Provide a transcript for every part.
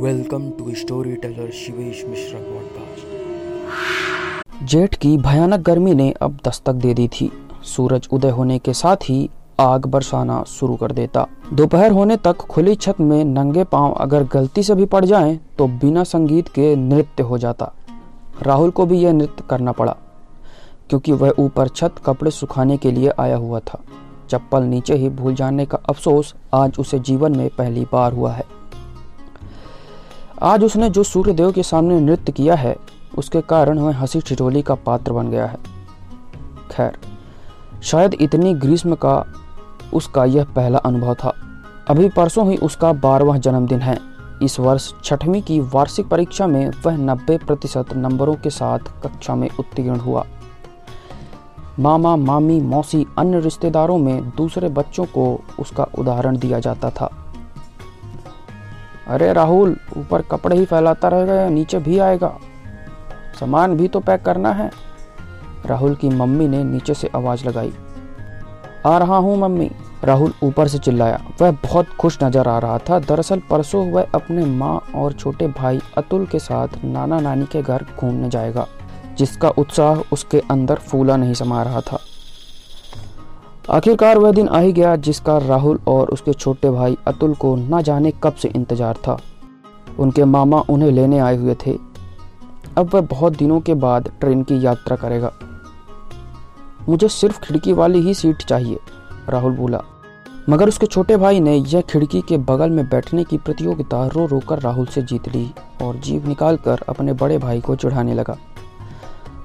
Welcome to storyteller Shivesh Mishra podcast जेठ की भयानक गर्मी ने अब दस्तक दे दी थी। सूरज उदय होने के साथ ही आग बरसाना शुरू कर देता। दोपहर होने तक खुली छत में नंगे पाँव अगर गलती से भी पड़ जाएँ तो बिना संगीत के नृत्य हो जाता। राहुल को भी यह नृत्य करना पड़ा, क्योंकि वह ऊपर छत कपड़े सुखाने के लिए आया हुआ था। चप्पल नीचे ही भूल जाने का अफसोस आज उसे जीवन में पहली बार हुआ है। आज उसने जो सूर्यदेव के सामने नृत्य किया है, उसके कारण वह हँसी ठिठोली का पात्र बन गया है। खैर, शायद इतनी ग्रीष्म का उसका यह पहला अनुभव था। अभी परसों ही उसका बारहवा जन्मदिन है। इस वर्ष छठवीं की वार्षिक परीक्षा में वह नब्बे प्रतिशत नंबरों के साथ कक्षा में उत्तीर्ण हुआ। मामा, मामी, मौसी अन्य रिश्तेदारों में दूसरे बच्चों को उसका उदाहरण दिया जाता था। अरे राहुल, ऊपर कपड़े ही फैलाता रहेगा या नीचे भी आएगा? सामान भी तो पैक करना है। राहुल की मम्मी ने नीचे से आवाज़ लगाई। आ रहा हूँ मम्मी, राहुल ऊपर से चिल्लाया। वह बहुत खुश नज़र आ रहा था। दरअसल परसों वह अपने माँ और छोटे भाई अतुल के साथ नाना नानी के घर घूमने जाएगा, जिसका उत्साह उसके अंदर फूला नहीं समा रहा था। आखिरकार वह दिन आ ही गया जिसका राहुल और उसके छोटे भाई अतुल को न जाने कब से इंतज़ार था। उनके मामा उन्हें लेने आए हुए थे। अब वह बहुत दिनों के बाद ट्रेन की यात्रा करेगा। मुझे सिर्फ़ खिड़की वाली ही सीट चाहिए, राहुल बोला। मगर उसके छोटे भाई ने यह खिड़की के बगल में बैठने की प्रतियोगिता रो रो कर राहुल से जीत ली और जीव निकालकर अपने बड़े भाई को चढ़ाने लगा।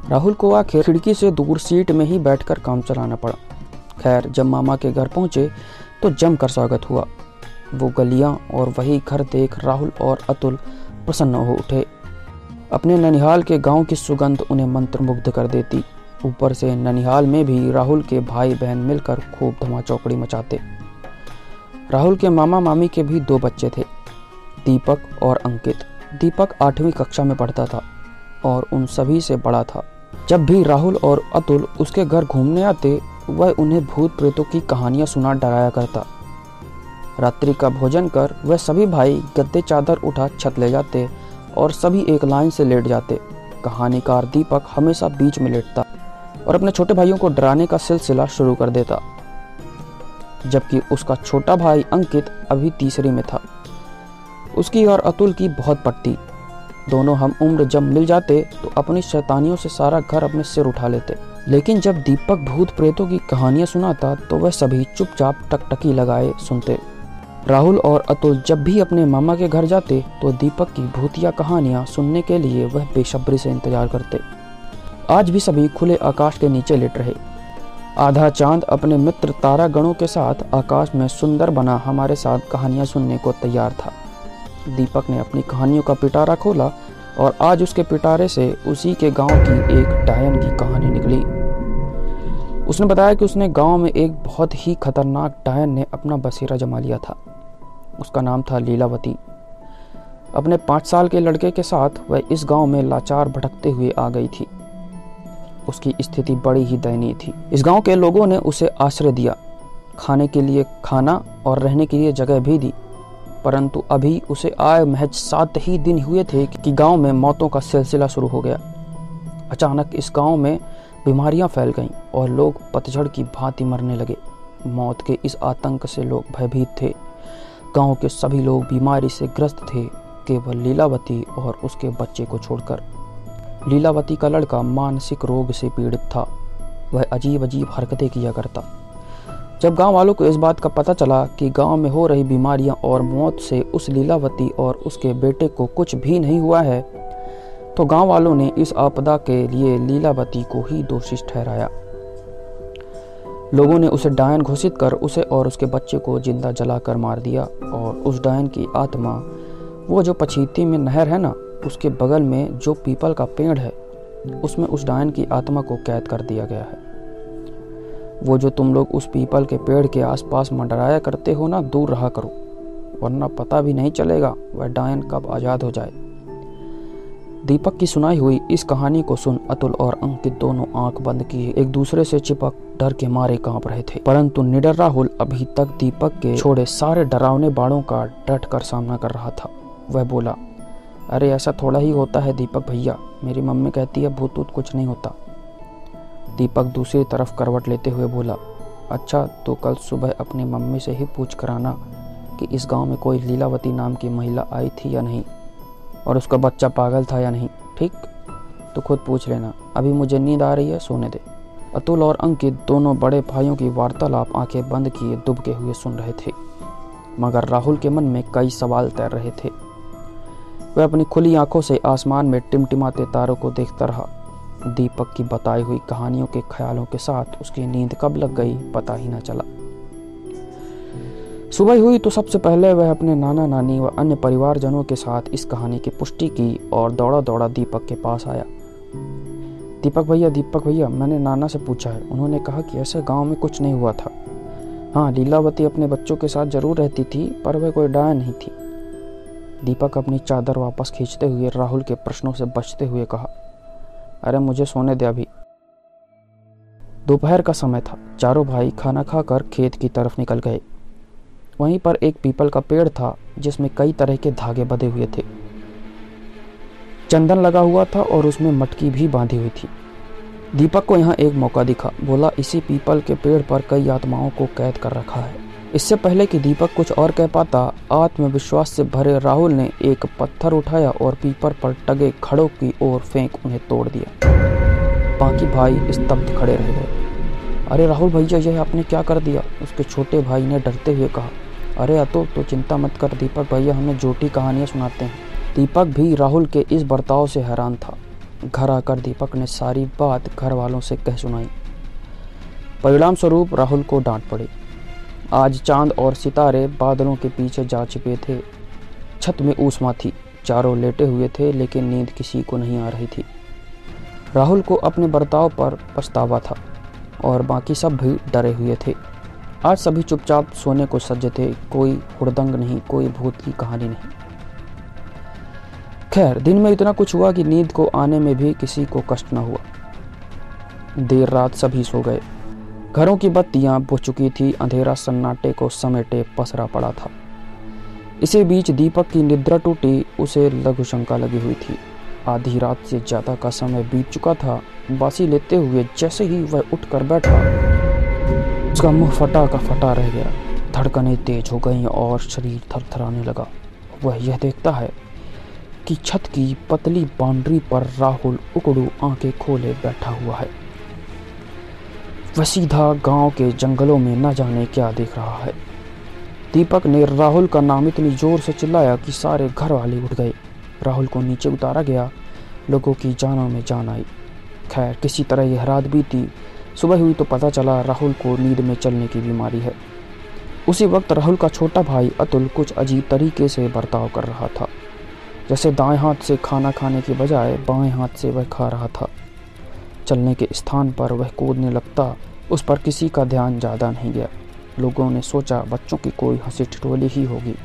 राहुल को आखिर खिड़की से दूर सीट में ही बैठकर काम चलाना पड़ा। खैर, जब मामा के घर पहुँचे तो जमकर स्वागत हुआ। वो गलियाँ और वही घर देख राहुल और अतुल प्रसन्न हो उठे। अपने ननिहाल के गाँव की सुगंध उन्हें मंत्रमुग्ध कर देती। ऊपर से ननिहाल में भी राहुल के भाई बहन मिलकर खूब धमा चौकड़ी मचाते। राहुल के मामा मामी के भी दो बच्चे थे, दीपक और अंकित। दीपक आठवीं कक्षा में पढ़ता था और उन सभी से बड़ा था। जब भी राहुल और अतुल उसके घर घूमने आते वह उन्हें भूत प्रेतों की कहानियाँ सुना डराया करता। रात्रि का भोजन कर वह सभी भाई गद्दे चादर उठा छत ले जाते और सभी एक लाइन से लेट जाते। कहानीकार दीपक हमेशा बीच में लेटता और अपने छोटे भाइयों को डराने का सिलसिला शुरू कर देता। जबकि उसका छोटा भाई अंकित अभी तीसरी में था। उसकी और अतुल की बहुत पट्टी दोनों हम उम्र जब मिल जाते तो अपनी शैतानियों से सारा घर अपने सिर उठा लेते। लेकिन जब दीपक भूत प्रेतों की कहानियाँ सुनाता तो वह सभी चुपचाप टकटकी लगाए सुनते। राहुल और अतुल जब भी अपने मामा के घर जाते तो दीपक की भूतिया कहानियाँ सुनने के लिए वह बेसब्री से इंतज़ार करते। आज भी सभी खुले आकाश के नीचे लेट रहे। आधा चाँद अपने मित्र तारा गणों के साथ आकाश में सुंदर बना हमारे साथ कहानियाँ सुनने को तैयार था। दीपक ने अपनी कहानियों का पिटारा खोला और आज उसके पिटारे से उसी के गाँव की एक डायन की कहानी निकली। उसने बताया कि उसने गाँव में एक बहुत ही खतरनाक डायन ने अपना बसेरा जमा लिया था। उसका नाम था लीलावती। अपने पाँच साल के लड़के के साथ वह इस गाँव में लाचार भटकते हुए आ गई थी। उसकी स्थिति बड़ी ही दयनीय थी। इस गाँव के लोगों ने उसे आश्रय दिया। खाने के लिए खाना और रहने के लिए जगह भी दी। परंतु अभी उसे आए महज सात ही दिन हुए थे कि गाँव में मौतों का सिलसिला शुरू हो गया। अचानक इस गाँव में बीमारियाँ फैल गईं और लोग पतझड़ की भांति मरने लगे। मौत के इस आतंक से लोग भयभीत थे। गाँव के सभी लोग बीमारी से ग्रस्त थे, केवल लीलावती और उसके बच्चे को छोड़कर। लीलावती का लड़का मानसिक रोग से पीड़ित था। वह अजीब अजीब हरकतें किया करता। जब गाँव वालों को इस बात का पता चला कि गाँव में हो रही बीमारियाँ और मौत से उस लीलावती और उसके बेटे को कुछ भी नहीं हुआ है तो गाँव वालों ने इस आपदा के लिए लीलावती को ही दोषी ठहराया। लोगों ने उसे डायन घोषित कर उसे और उसके बच्चे को ज़िंदा जलाकर मार दिया और उस डायन की आत्मा, वो जो पछीती में नहर है ना, उसके बगल में जो पीपल का पेड़ है, उसमें उस डायन की आत्मा को कैद कर दिया गया है। वो जो तुम लोग उस पीपल के पेड़ के आसपास मंडराया करते हो ना, दूर रहा करो, वरना पता भी नहीं चलेगा वह डायन कब आज़ाद हो जाए। दीपक की सुनाई हुई इस कहानी को सुन अतुल और अंकित दोनों आँख बंद किए। एक दूसरे से चिपक, डर के मारे काँप रहे थे। परंतु निडर राहुल अभी तक दीपक के छोड़े सारे डरावने बाणों का डट कर सामना कर रहा था। वह बोला, अरे, ऐसा थोड़ा ही होता है दीपक भैया। मेरी मम्मी कहती है भूत ऊत कुछ नहीं होता। दीपक दूसरी तरफ़ करवट लेते हुए बोला अच्छा तो कल सुबह अपनी मम्मी से ही पूछ कर आना कि इस गाँव में कोई लीलावती नाम की महिला आई थी या नहीं? और उसका बच्चा पागल था या नहीं, ठीक? तो खुद पूछ लेना, अभी मुझे नींद आ रही है, सोने दे। अतुल और अंकित दोनों बड़े भाइयों की वार्तालाप आँखें बंद किए दुबके हुए सुन रहे थे, मगर राहुल के मन में कई सवाल तैर रहे थे। वह अपनी खुली आँखों से आसमान में टिमटिमाते तारों को देखता रहा। दीपक की बताई हुई कहानियों के ख्यालों के साथ उसकी नींद कब लग गई, पता ही न चला। सुबह हुई तो सबसे पहले वह अपने नाना नानी व अन्य परिवारजनों के साथ इस कहानी की पुष्टि की और दौड़ा दौड़ा दीपक के पास आया। दीपक भैया दीपक भैया, मैंने नाना से पूछा है। उन्होंने कहा कि ऐसे गाँव में कुछ नहीं हुआ था। हाँ लीलावती अपने बच्चों के साथ ज़रूर रहती थी, पर वह कोई डाया नहीं थी। दीपक अपनी चादर वापस खींचते हुए राहुल के प्रश्नों से बचते हुए कहा, अरे, मुझे सोने दे अभी। दोपहर का समय था। चारों भाई खाना खाकर खेत की तरफ़ निकल गए। वहीं पर एक पीपल का पेड़ था, जिसमें कई तरह के धागे बंधे हुए थे। चंदन लगा हुआ था और उसमें मटकी भी बांधी हुई थी। दीपक को यहाँ एक मौका दिखा, बोला, इसी पीपल के पेड़ पर कई आत्माओं को कैद कर रखा है। इससे पहले कि दीपक कुछ और कह पाता, आत्मविश्वास से भरे राहुल ने एक पत्थर उठाया और पीपर पर टगे खड़ों की ओर फेंक उन्हें तोड़ दिया। बाकी भाई स्तब्ध खड़े रह गए। अरे राहुल भैया, यह आपने क्या कर दिया? उसके छोटे भाई ने डरते हुए कहा। अरे अतो तो चिंता मत कर, दीपक भैया हमें जोटी कहानियाँ सुनाते हैं। दीपक भी राहुल के इस बर्ताव से हैरान था। घर आकर दीपक ने सारी बात घर वालों से कह सुनाई। परिणाम स्वरूप राहुल को डांट पड़ी। आज चाँद और सितारे बादलों के पीछे जा चुके थे। छत में ऊष्मा थी। चारों लेटे हुए थे, लेकिन नींद किसी को नहीं आ रही थी। राहुल को अपने बर्ताव पर पछतावा था और बाकी सब भी डरे हुए थे। आज सभी चुपचाप सोने को सज्ज थे, कोई हुड़दंग नहीं, कोई भूत की कहानी नहीं। खैर, दिन में इतना कुछ हुआ कि नींद को आने में भी किसी को कष्ट न हुआ। देर रात सभी सो गए। घरों की बत्तियाँ बुझ चुकी थी, अंधेरा सन्नाटे को समेटे पसरा पड़ा था। इसी बीच दीपक की निद्रा टूटी, उसे लघु शंका लगी हुई थी। आधी रात से ज़्यादा का समय बीत चुका था, बासी लेते हुए जैसे ही वह उठकर बैठा उसका मुँह फटा का फटा रह गया। धड़कनें तेज हो गईं और शरीर थरथराने लगा। वह यह देखता है कि छत की पतली बाउंड्री पर राहुल उकड़ू आँखें खोले बैठा हुआ है। वह सीधा गाँव के जंगलों में न जाने क्या देख रहा है। दीपक ने राहुल का नाम इतनी ज़ोर से चिल्लाया कि सारे घर वाले उठ गए। राहुल को नीचे उतारा गया, लोगों की जानों में जान आई। खैर, किसी तरह यह रात बीती। सुबह हुई तो पता चला राहुल को नींद में चलने की बीमारी है। उसी वक्त राहुल का छोटा भाई अतुल कुछ अजीब तरीके से बर्ताव कर रहा था। जैसे दाएँ हाथ से खाना खाने के बजाय बाएँ हाथ से वह खा रहा था। चलने के स्थान पर वह कूदने लगता, उस पर किसी का ध्यान ज़्यादा नहीं गया। लोगों ने सोचा बच्चों की कोई हँसी ठिठोली ही होगी।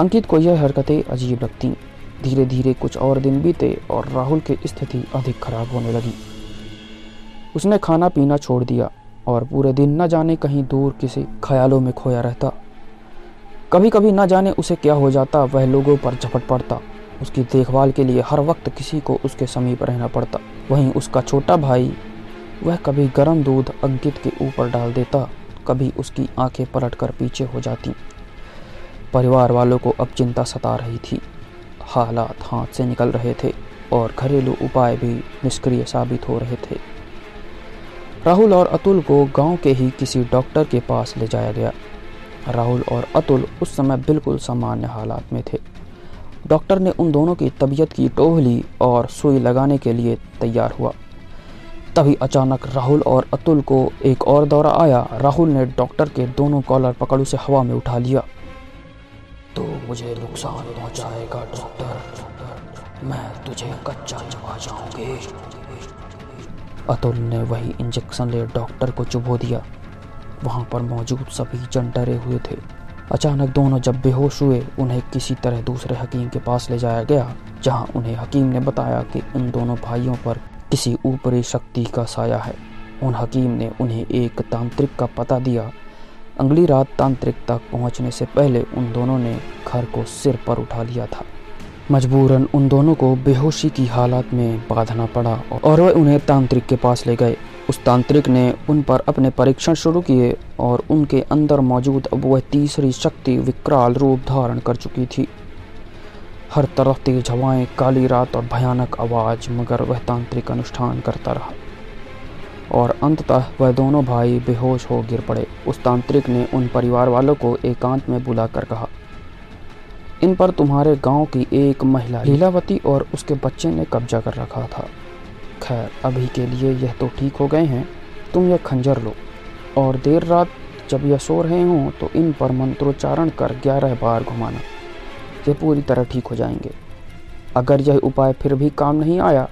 अंकित को यह हरकतें अजीब लगती। धीरे धीरे कुछ और दिन बीते और राहुल की स्थिति अधिक खराब होने लगी। उसने खाना पीना छोड़ दिया और पूरे दिन न जाने कहीं दूर किसी ख्यालों में खोया रहता। कभी कभी न जाने उसे क्या हो जाता, वह लोगों पर झपट पड़ता। उसकी देखभाल के लिए हर वक्त किसी को उसके समीप रहना पड़ता। वहीं उसका छोटा भाई, वह कभी गर्म दूध अंकित के ऊपर डाल देता, कभी उसकी आँखें पलट कर पीछे हो जाती। परिवार वालों को अब चिंता सता रही थी। हालात हाथ से निकल रहे थे और घरेलू उपाय भी निष्क्रिय साबित हो रहे थे। राहुल और अतुल को गाँव के ही किसी डॉक्टर के पास ले जाया गया। राहुल और अतुल उस समय बिल्कुल सामान्य हालात में थे। डॉक्टर ने उन दोनों की तबीयत की टोहली और सुई लगाने के लिए तैयार हुआ। तभी अचानक राहुल और अतुल को एक और दौरा आया। राहुल ने डॉक्टर के दोनों कॉलर पकड़ू से हवा में उठा लिया। तो मुझे नुकसान पहुंचाएगा डॉक्टर। मैं तुझे कच्चा चबा जाऊँगे। अतुल ने वही इंजेक्शन ले डॉक्टर को चुभो दिया। वहाँ पर मौजूद सभी जन डरे हुए थे। अचानक दोनों जब बेहोश हुए, उन्हें किसी तरह दूसरे हकीम के पास ले जाया गया, जहाँ उन्हें हकीम ने बताया कि उन दोनों भाइयों पर किसी ऊपरी शक्ति का साया है। उन हकीम ने उन्हें एक तांत्रिक का पता दिया। अगली रात तांत्रिक तक पहुँचने से पहले उन दोनों ने घर को सिर पर उठा लिया था। मजबूरन उन दोनों को बेहोशी की हालत में बांधना पड़ा और वह उन्हें तांत्रिक के पास ले गए। उस तांत्रिक ने उन पर अपने परीक्षण शुरू किए और उनके अंदर मौजूद अब वह तीसरी शक्ति विकराल रूप धारण कर चुकी थी। हर तरफ़ तेज हवाएँ, काली रात और भयानक आवाज़, मगर वह तांत्रिक अनुष्ठान करता रहा। और अंततः वह दोनों भाई बेहोश हो गिर पड़े। उस तांत्रिक ने उन परिवार वालों को एकांत में बुलाकर कहा इन पर तुम्हारे गाँव की एक महिला लीलावती और उसके बच्चे ने कब्जा कर रखा था। खैर, अभी के लिए यह तो ठीक हो गए हैं। तुम यह खंजर लो। और देर रात जब यह सो रहे हों तो इन पर मंत्रोच्चारण कर ग्यारह बार घुमाना। ये पूरी तरह ठीक हो जाएँगे। अगर यह उपाय फिर भी काम नहीं आया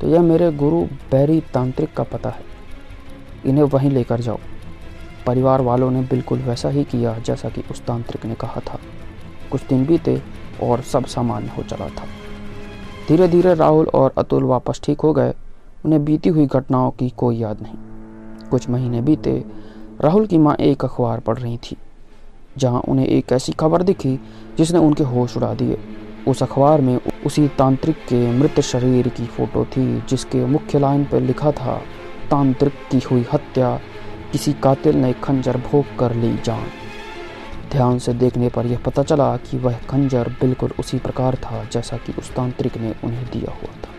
तो यह मेरे गुरु बैरी तांत्रिक का पता है। इन्हें वहीं लेकर जाओ। परिवार वालों ने बिल्कुल वैसा ही किया जैसा कि उस तांत्रिक ने कहा था। कुछ दिन बीते और सब सामान्य हो चला था। धीरे धीरे राहुल और अतुल वापस ठीक हो गए। उन्हें बीती हुई घटनाओं की कोई याद नहीं। कुछ महीने बीते, राहुल की माँ एक अखबार पढ़ रही थी, जहाँ उन्हें एक ऐसी खबर दिखी जिसने उनके होश उड़ा दिए। उस अखबार में उसी तांत्रिक के मृत शरीर की फ़ोटो थी, जिसके मुख्य लाइन पर लिखा था, तांत्रिक की हुई हत्या, किसी कातिल ने खंजर भोग कर ली जान। ध्यान से देखने पर यह पता चला कि वह खंजर बिल्कुल उसी प्रकार था जैसा कि उस तांत्रिक ने उन्हें दिया हुआ था।